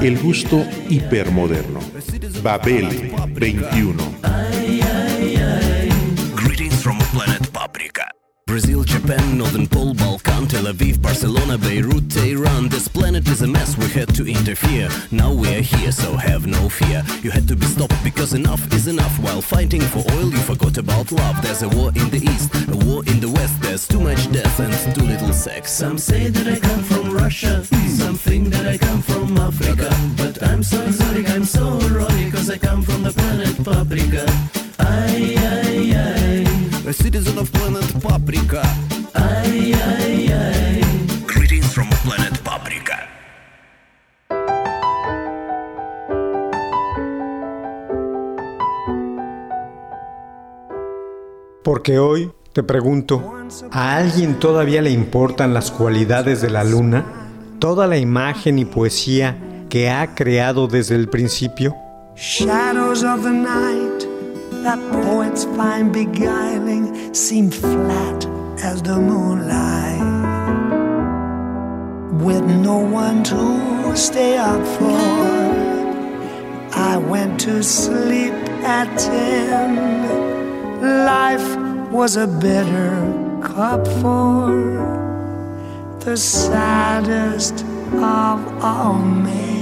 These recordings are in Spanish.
El gusto hipermoderno. Babel 21. Japan, Northern Pole, Balkan, Tel Aviv, Barcelona, Beirut, Tehran. This planet is a mess, we had to interfere. Now we are here, so have no fear. You had to be stopped because enough is enough. While fighting for oil, you forgot about love. There's a war in the east, a war in the west. There's too much death and too little sex. Some say that I come from Russia, some think that I come from Africa. But I'm so exotic, I'm so erotic, cause I come from the planet Paprika. Ay, ay, ay, citizen of planet Paprika. ay, ay, ay. Greetings from planet Paprika. Porque hoy, te pregunto, ¿a alguien todavía le importan las cualidades de la luna? ¿Toda la imagen y poesía que ha creado desde el principio? Shadows of the night that poets find beguiling seem flat as the moonlight. With no one to stay up for, I went to sleep at ten. Life was a bitter cup for the saddest of all men.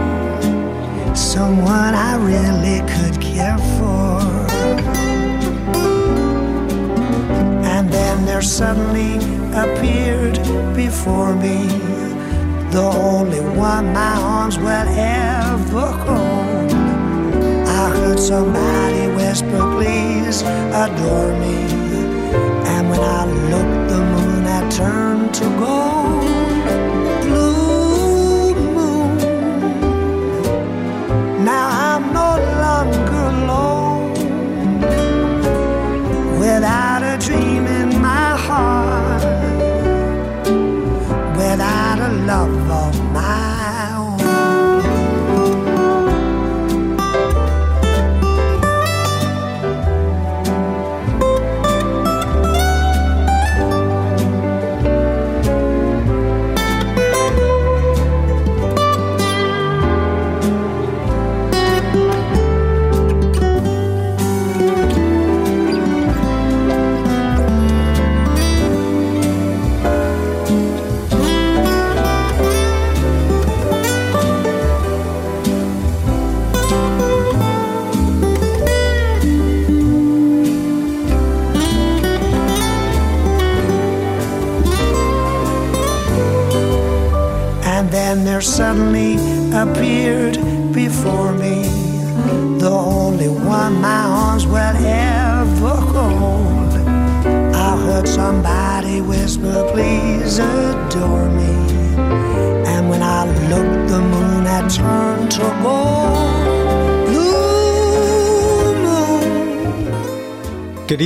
someone I really could care for. And then there suddenly appeared before me the only one my arms will ever hold. I heard somebody whisper, please adore me. And when I looked, the moon had turned to gold.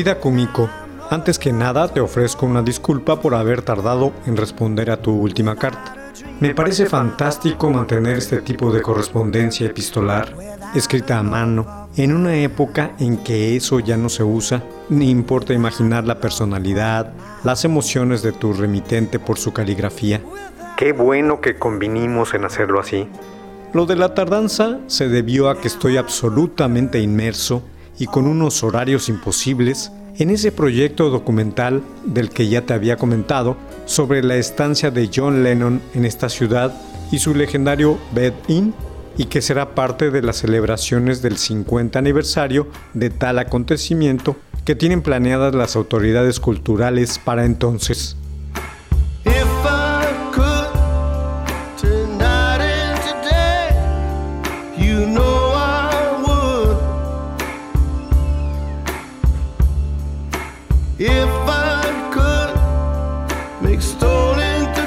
Querida Kumiko, antes que nada te ofrezco una disculpa por haber tardado en responder a tu última carta. Me parece fantástico mantener este tipo de correspondencia epistolar, escrita a mano, en una época en que eso ya no se usa, ni importa imaginar la personalidad, las emociones de tu remitente por su caligrafía. Qué bueno que convinimos en hacerlo así. Lo de la tardanza se debió a que estoy absolutamente inmerso y con unos horarios imposibles en ese proyecto documental del que ya te había comentado sobre la estancia de John Lennon en esta ciudad y su legendario Bed In, y que será parte de las celebraciones del 50 aniversario de tal acontecimiento que tienen planeadas las autoridades culturales para entonces. rolling through.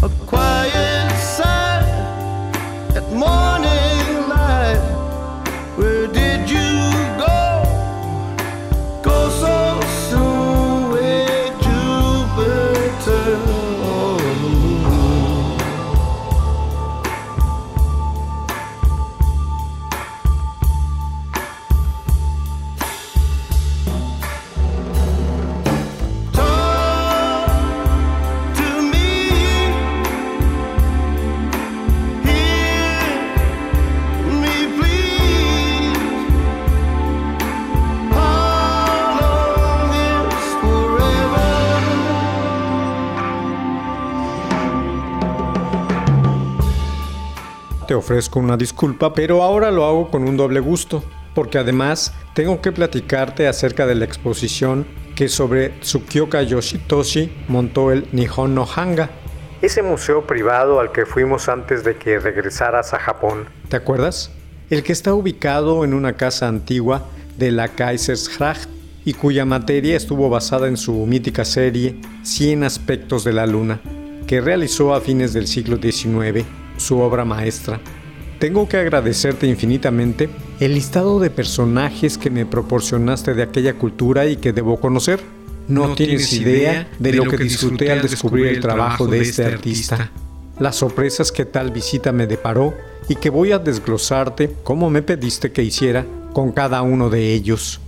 Te ofrezco una disculpa, pero ahora lo hago con un doble gusto, porque además tengo que platicarte acerca de la exposición que sobre Tsukioka Yoshitoshi montó el Nihon no Hanga, ese museo privado al que fuimos antes de que regresaras a Japón. ¿Te acuerdas? El que está ubicado en una casa antigua de la Kaisersgracht y cuya materia estuvo basada en su mítica serie 100 aspectos de la luna, que realizó a fines del siglo XIX su obra maestra. Tengo que agradecerte infinitamente el listado de personajes que me proporcionaste de aquella cultura y que debo conocer. No, tienes idea de, lo, que disfruté al descubrir el trabajo de este, este artista, las sorpresas que tal visita me deparó y que voy a desglosarte como me pediste que hiciera con cada uno de ellos.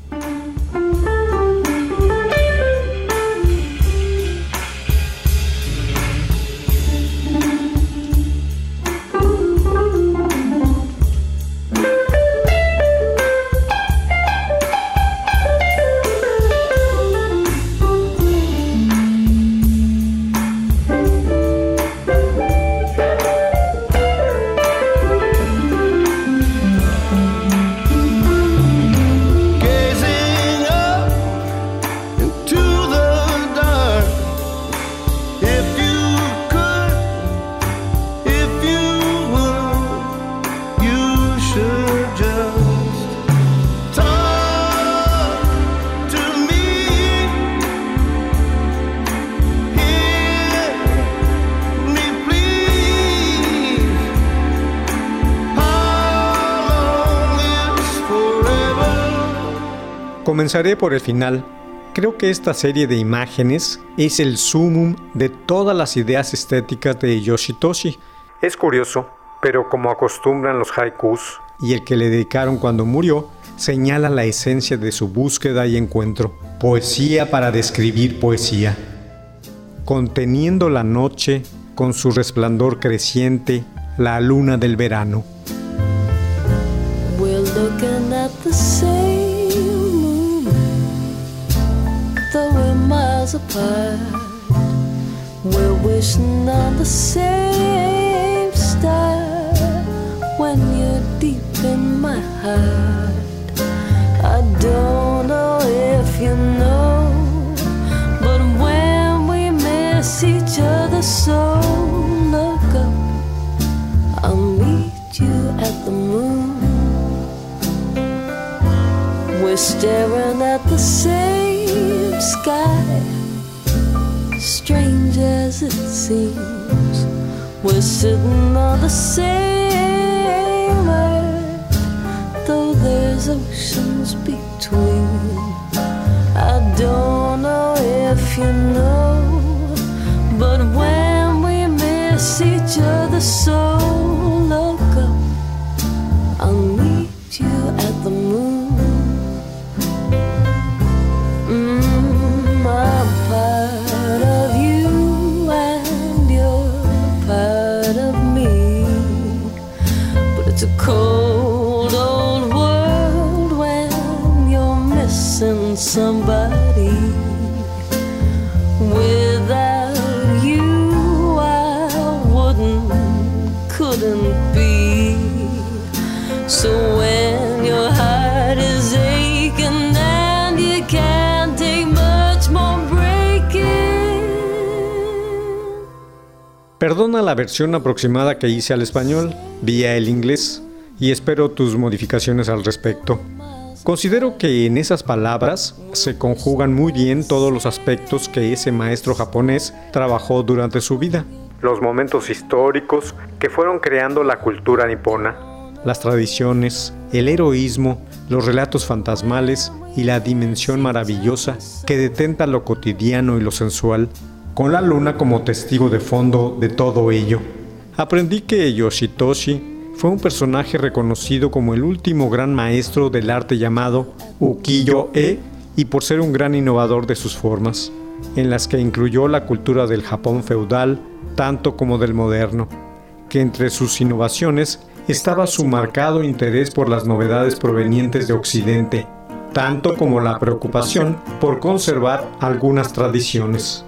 Comenzaré por el final. Creo que esta serie de imágenes es el sumum de todas las ideas estéticas de Yoshitoshi. Es curioso, pero como acostumbran los haikus, y el que le dedicaron cuando murió, señala la esencia de su búsqueda y encuentro. Poesía para describir poesía. Conteniendo la noche con su resplandor creciente, la luna del verano. Miles apart. We're wishing on the same star when you're deep in my heart. I don't know if you know, but when we miss each other so. Look up, I'll meet you at the moon. We're staring at the same sky, it seems. We're sitting on the same earth, though there's oceans between. I don't know if you know, but when we miss each other so, look Perdona la versión aproximada que hice al español vía el inglés y espero tus modificaciones al respecto. Considero que en esas palabras se conjugan muy bien todos los aspectos que ese maestro japonés trabajó durante su vida. Los momentos históricos que fueron creando la cultura nipona, las tradiciones, el heroísmo, los relatos fantasmales y la dimensión maravillosa que detenta lo cotidiano y lo sensual, con la luna como testigo de fondo de todo ello. Aprendí que Yoshitoshi fue un personaje reconocido como el último gran maestro del arte llamado ukiyo-e y por ser un gran innovador de sus formas, en las que incluyó la cultura del Japón feudal tanto como del moderno, que entre sus innovaciones estaba su marcado interés por las novedades provenientes de Occidente, tanto como la preocupación por conservar algunas tradiciones.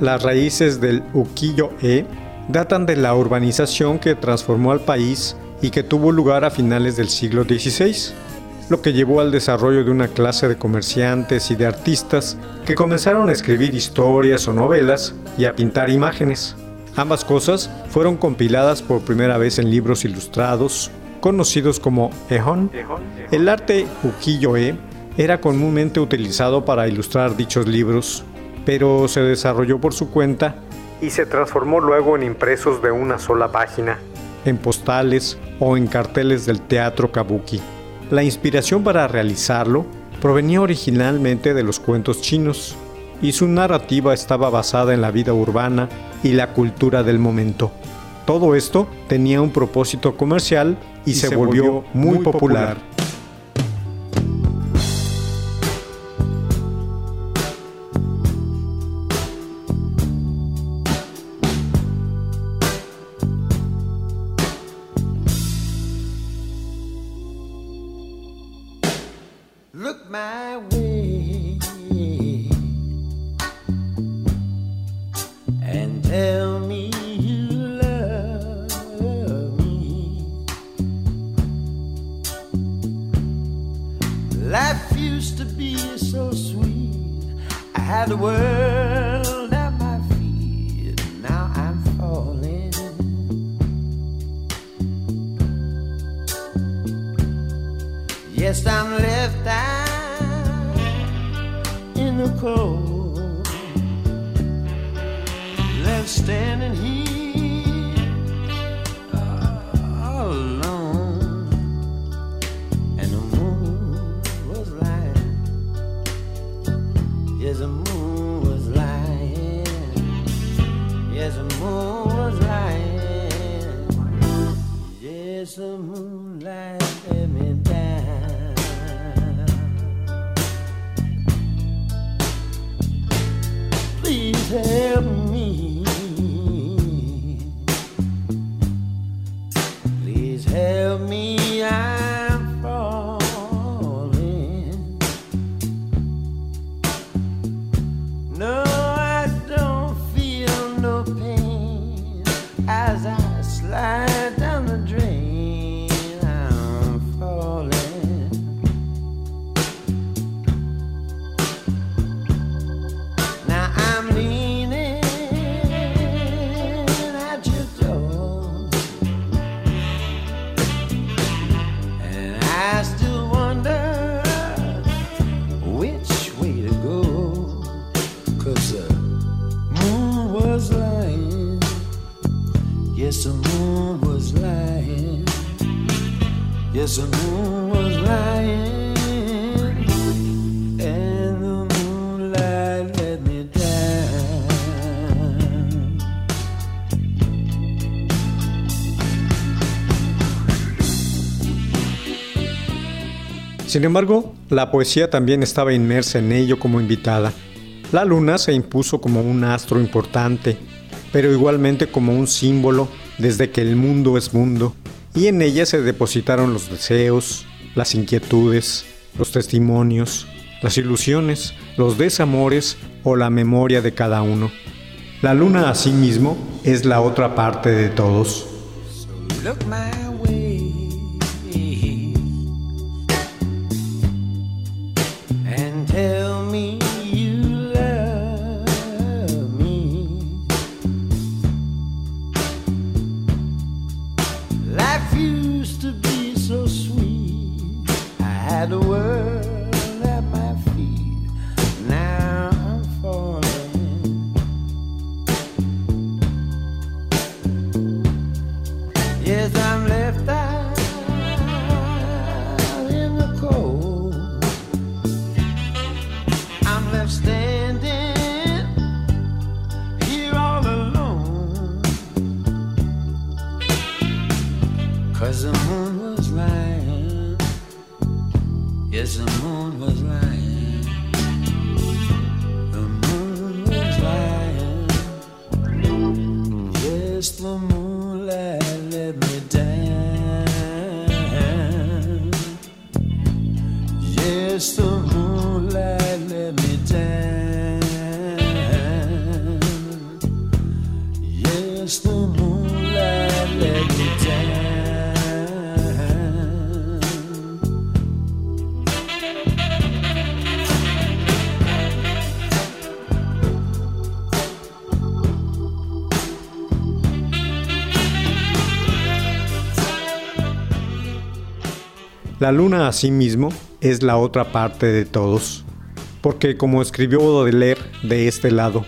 Las raíces del ukiyo-e datan de la urbanización que transformó al país y que tuvo lugar a finales del siglo XVI, lo que llevó al desarrollo de una clase de comerciantes y de artistas que comenzaron a escribir historias o novelas y a pintar imágenes. Ambas cosas fueron compiladas por primera vez en libros ilustrados, conocidos como ehon. El arte ukiyo-e era comúnmente utilizado para ilustrar dichos libros, pero se desarrolló por su cuenta y se transformó luego en impresos de una sola página, en postales o en carteles del teatro kabuki. La inspiración para realizarlo provenía originalmente de los cuentos chinos, y su narrativa estaba basada en la vida urbana y la cultura del momento. Todo esto tenía un propósito comercial y, se, volvió, muy, popular. Life used to be so sweet. I had the world at my feet. Now I'm falling. Yes, I'm left out in the cold, left standing here Yes, the moon was lying. Yes, the moonlight let me down. Please help me. Please help me. Sin embargo, la poesía también estaba inmersa en ello como invitada. La luna se impuso como un astro importante, pero igualmente como un símbolo desde que el mundo es mundo, y en ella se depositaron los deseos, las inquietudes, los testimonios, las ilusiones, los desamores o la memoria de cada uno. La luna asimismo es la otra parte de todos. La luna asimismo es la otra parte de todos. porque como escribió Baudelaire de este lado,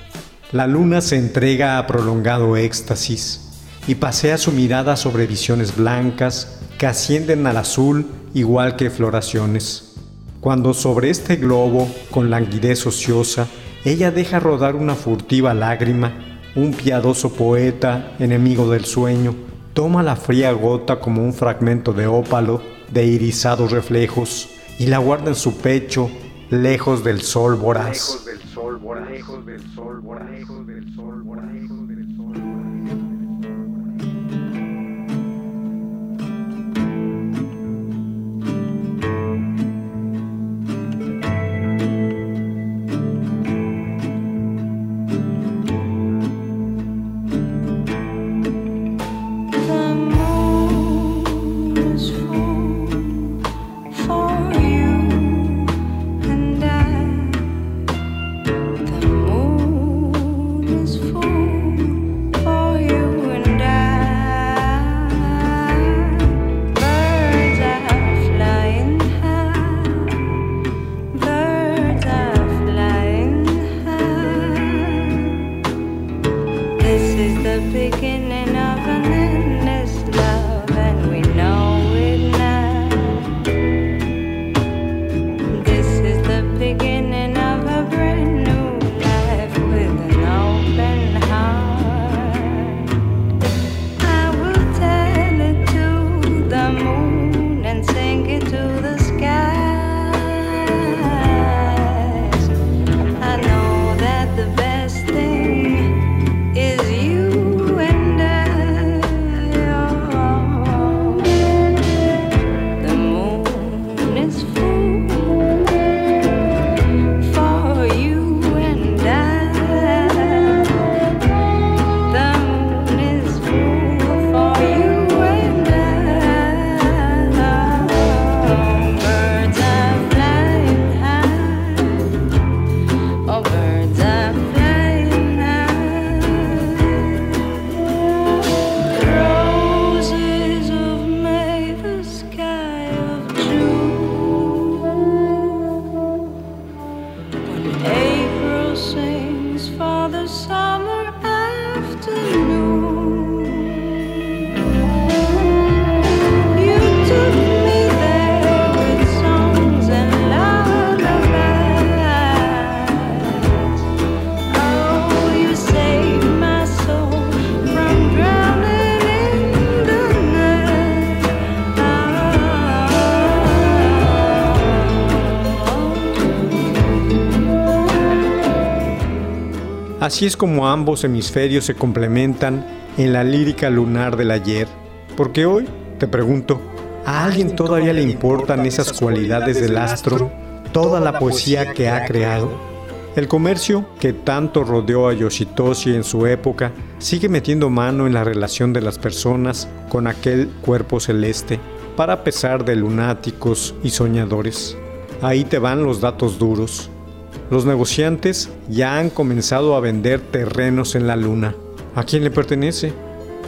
la luna se entrega a prolongado éxtasis y pasea su mirada sobre visiones blancas que ascienden al azul igual que floraciones. Cuando sobre este globo, con languidez ociosa, ella deja rodar una furtiva lágrima, un piadoso poeta, enemigo del sueño, toma la fría gota como un fragmento de ópalo de irisados reflejos y la guarda en su pecho, lejos del sol voraz. The father, son. Así es como ambos hemisferios se complementan en la lírica lunar del ayer. Porque hoy, te pregunto, ¿a alguien todavía le importan esas cualidades del astro, toda la poesía que ha creado? El comercio, que tanto rodeó a Yoshitoshi en su época, sigue metiendo mano en la relación de las personas con aquel cuerpo celeste, para pesar de lunáticos y soñadores. Ahí te van los datos duros. Los negociantes ya han comenzado a vender terrenos en la luna. ¿A quién le pertenece?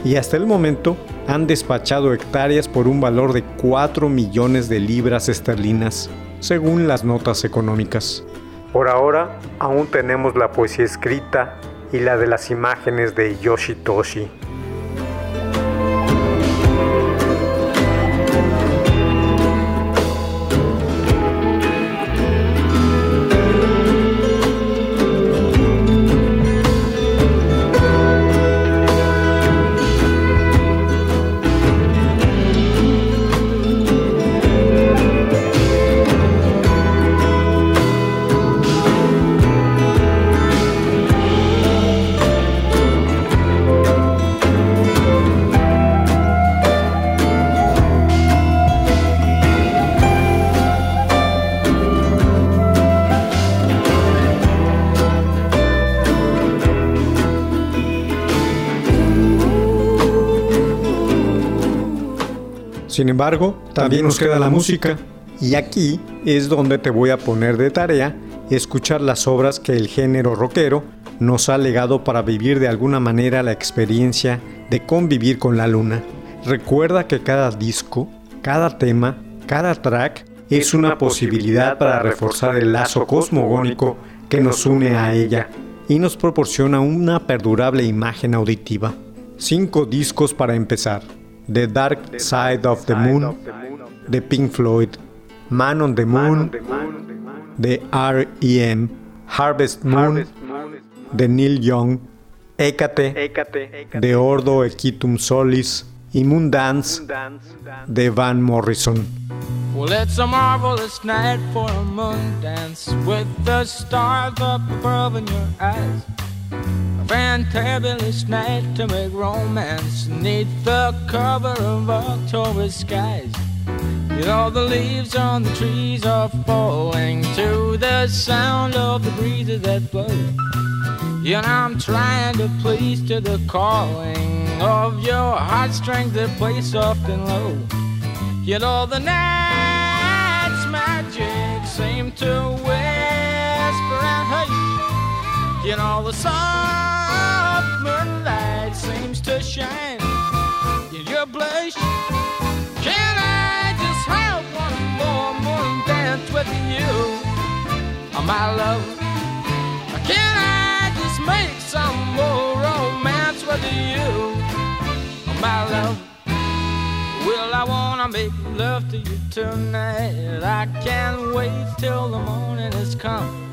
Y hasta el momento han despachado hectáreas por un valor de 4 millones de libras esterlinas, según las notas económicas. Por ahora, aún tenemos la poesía escrita y la de las imágenes de Yoshitoshi. Sin embargo, también nos queda la música. Y aquí es donde te voy a poner de tarea escuchar las obras que el género rockero nos ha legado para vivir de alguna manera la experiencia de convivir con la luna. Recuerda que cada disco, cada tema, cada track es una posibilidad para reforzar el lazo cosmogónico que nos une a ella y nos proporciona una perdurable imagen auditiva. Cinco discos para empezar. The Dark Side of the Moon, The Pink Floyd, Man on the Moon, The R.E.M., Harvest Moon, de Neil Young, Hécate, de Ordo Equitum Solis y Moon Dance, de Van Morrison. Well, it's a marvelous night for a moon dance with the stars up above in your eyes. Fantabulous night to make romance neath the cover of October skies. You know, the leaves on the trees are falling to the sound of the breezes that blow. Know, I'm trying to please to the calling of your heartstrings that play soft and low. You know, the night's magic seem to whisper and hush. You know, the seems to shine in your blush. Can I just have one more moon dance with you, oh, my love? Can I just make some more romance with you, oh, my love? Well, I wanna make love to you tonight. I can't wait till the morning has come.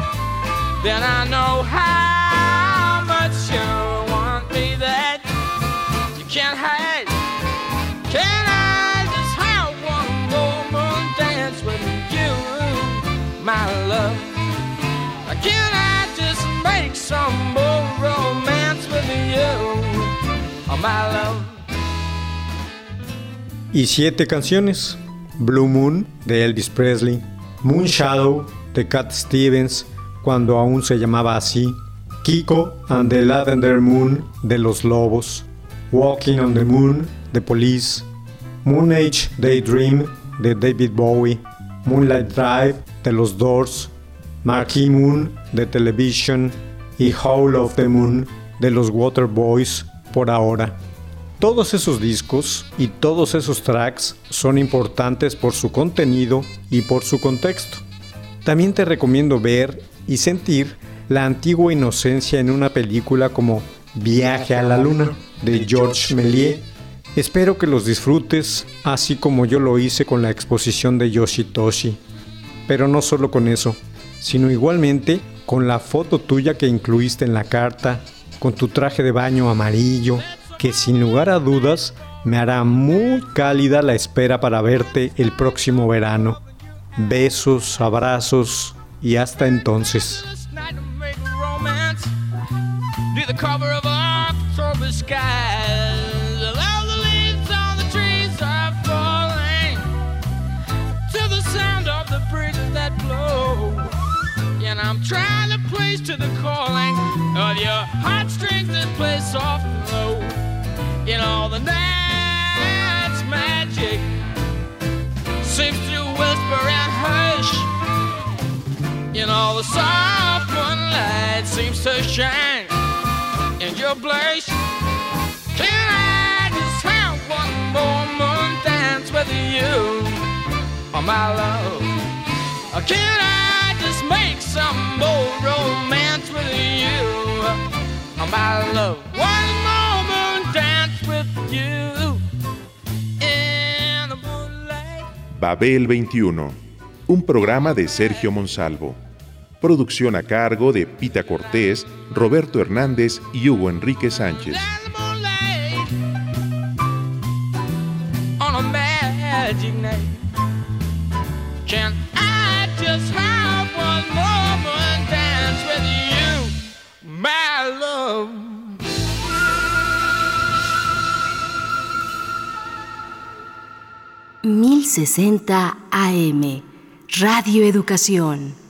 Then I know how much you want me that you can't hide. Can I just have one more dance with you, my love? Can I just make some more romance with you, oh, my love? Y siete canciones. Blue Moon de Elvis Presley, Moon Shadow de Cat Stevens cuando aún se llamaba así, Kiko and the Lavender Moon de Los Lobos, Walking on the Moon de Police, Moon Age Daydream de David Bowie, Moonlight Drive de Los Doors, Marquee Moon de Television y Howl of the Moon de los Waterboys por ahora. Todos esos discos y todos esos tracks son importantes por su contenido y por su contexto. También te recomiendo ver y sentir la antigua inocencia en una película como Viaje a la Luna de Georges Méliès. Espero que los disfrutes así como yo lo hice con la exposición de Yoshitoshi. Pero no solo con eso, sino igualmente con la foto tuya que incluiste en la carta, con tu traje de baño amarillo, que sin lugar a dudas me hará muy cálida la espera para verte el próximo verano. Besos, abrazos y hasta entonces. This night to make romance Near the cover of October skies All the leaves on the trees are falling To the sound of the breezes that blow And I'm trying to place to the calling Of your heartstrings that play soft and low In all the night's magic Seems to dance with you, oh my make some more you, oh dance with you. Babel 21, un programa de Sergio Monsalvo. Producción a cargo de Pita Cortés, Roberto Hernández y Hugo Enrique Sánchez. Down the moonlight on a magic night. Can I just have one moment dance with you, my love? 1060 AM, Radio Educación.